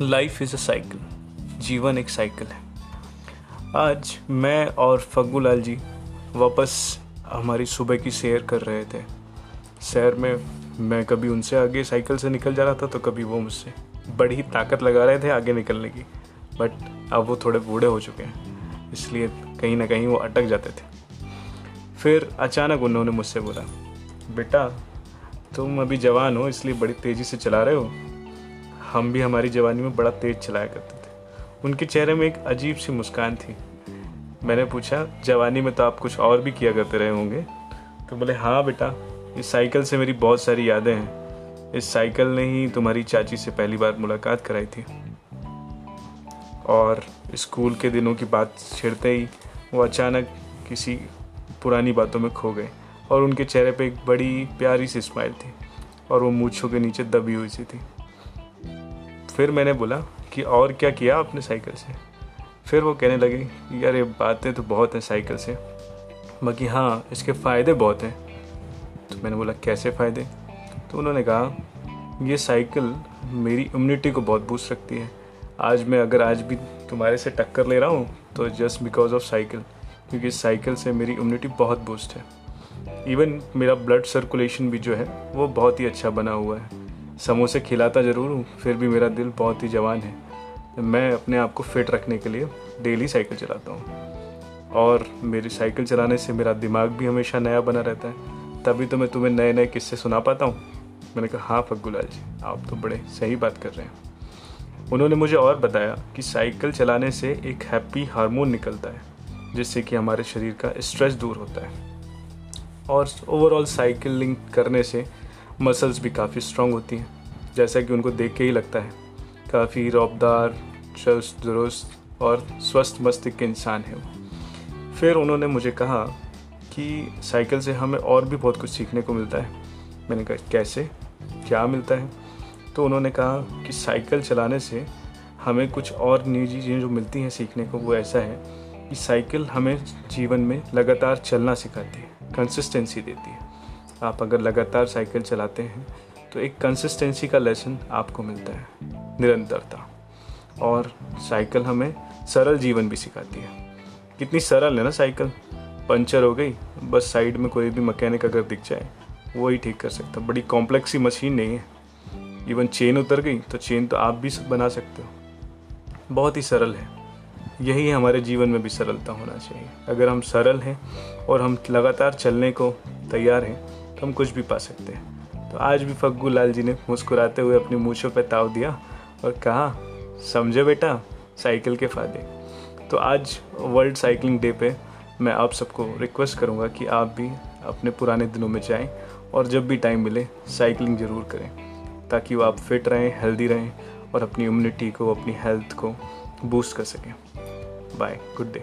Life is a cycle जीवन एक cycle है। आज मैं और फग्गू लाल जी वापस हमारी सुबह की सैर कर रहे थे। सैर में मैं कभी उनसे आगे साइकिल से निकल जा रहा था तो कभी वो मुझसे बड़ी ताकत लगा रहे थे आगे निकलने की। बट अब वो थोड़े बूढ़े हो चुके हैं, इसलिए कहीं ना कहीं वो अटक जाते थे। फिर अचानक उन्होंने मुझसे बोला, बेटा, तुम अभी जवान हो, इसलिए बड़ी तेज़ी से चला रहे हो। हम भी हमारी जवानी में बड़ा तेज चलाया करते थे। उनके चेहरे में एक अजीब सी मुस्कान थी। मैंने पूछा, जवानी में तो आप कुछ और भी किया करते रहे होंगे? तो बोले हाँ बेटा, इस साइकिल से मेरी बहुत सारी यादें हैं। इस साइकिल ने ही तुम्हारी चाची से पहली बार मुलाकात कराई थी। और स्कूल के दिनों की बात छेड़ते ही वो अचानक किसी पुरानी बातों में खो गए और उनके चेहरे पे एक बड़ी प्यारी सी स्माइल थी और वो मूछों के नीचे दबी हुई सी थी। फिर मैंने बोला कि और क्या किया आपने साइकिल से? फिर वो कहने लगे यार ये बातें तो बहुत हैं साइकिल से। बाकी हाँ इसके फ़ायदे बहुत हैं। तो मैंने बोला, कैसे फ़ायदे? तो उन्होंने कहा, ये साइकिल मेरी इम्यूनिटी को बहुत बूस्ट रखती है। आज मैं अगर आज भी तुम्हारे से टक्कर ले रहा हूँ तो जस्ट बिकॉज़ ऑफ़ साइकिल, क्योंकि साइकिल से मेरी इम्यूनिटी बहुत बूस्ट है। इवन मेरा ब्लड सर्कुलेशन भी जो है, वो बहुत ही अच्छा बना हुआ है। समोसे खिलाता ज़रूर हूँ, फिर भी मेरा दिल बहुत ही जवान है। मैं अपने आप को फिट रखने के लिए डेली साइकिल चलाता हूँ। और मेरी साइकिल चलाने से मेरा दिमाग भी हमेशा नया बना रहता है। तभी तो मैं तुम्हें नए नए किस्से सुना पाता हूँ। मैंने कहा हाँ फग्गुलाल जी, आप तो बड़े सही बात कर रहे हैं। उन्होंने मुझे और बताया कि साइकिल चलाने से एक हैप्पी हार्मोन निकलता है, जिससे कि हमारे शरीर का स्ट्रेस दूर होता है। और ओवरऑल साइकिलिंग करने से मसल्स भी काफ़ी स्ट्रांग होती हैं। जैसा कि उनको देख के ही लगता है। काफ़ी रौबदार, चुस्त, दुरुस्त और स्वस्थ मस्तिष्क के इंसान है वो। फिर उन्होंने मुझे कहा कि साइकिल से हमें और भी बहुत कुछ सीखने को मिलता है। मैंने कहा, कैसे? क्या मिलता है? तो उन्होंने कहा कि साइकिल चलाने से हमें कुछ और नई चीज़ें जो मिलती हैं सीखने को, वो ऐसा है कि साइकिल हमें जीवन में लगातार चलना सिखाती है कंसिस्टेंसी देती है। आप अगर लगातार साइकिल चलाते हैं तो एक कंसिस्टेंसी का लेसन आपको मिलता है, निरंतरता। और साइकिल हमें सरल जीवन भी सिखाती है। कितनी सरल है ना साइकिल? पंचर हो गई, बस साइड में कोई भी मैकेनिक अगर दिख जाए, वो ही ठीक कर सकता बड़ी कॉम्प्लेक्स सी मशीन नहीं है। इवन चेन उतर गई तो चेन तो आप भी बना सकते हो। बहुत ही सरल है। यही हमारे जीवन में भी सरलता होना चाहिए। अगर हम सरल हैं और हम लगातार चलने को तैयार हैं तो हम कुछ भी पा सकते हैं। तो आज भी फग्गू लाल जी ने मुस्कुराते हुए अपनी मूछों पर ताव दिया और कहा, समझे बेटा, साइकिल के फ़ायदे। तो आज वर्ल्ड साइकिलिंग डे पे मैं आप सबको रिक्वेस्ट करूँगा कि आप भी अपने पुराने दिनों में जाएँ और जब भी टाइम मिले, साइकिलिंग ज़रूर करें, ताकि वो आप फिट रहें, हेल्दी रहें और अपनी इम्यूनिटी को, अपनी हेल्थ को बूस्ट कर सकें। Bye good day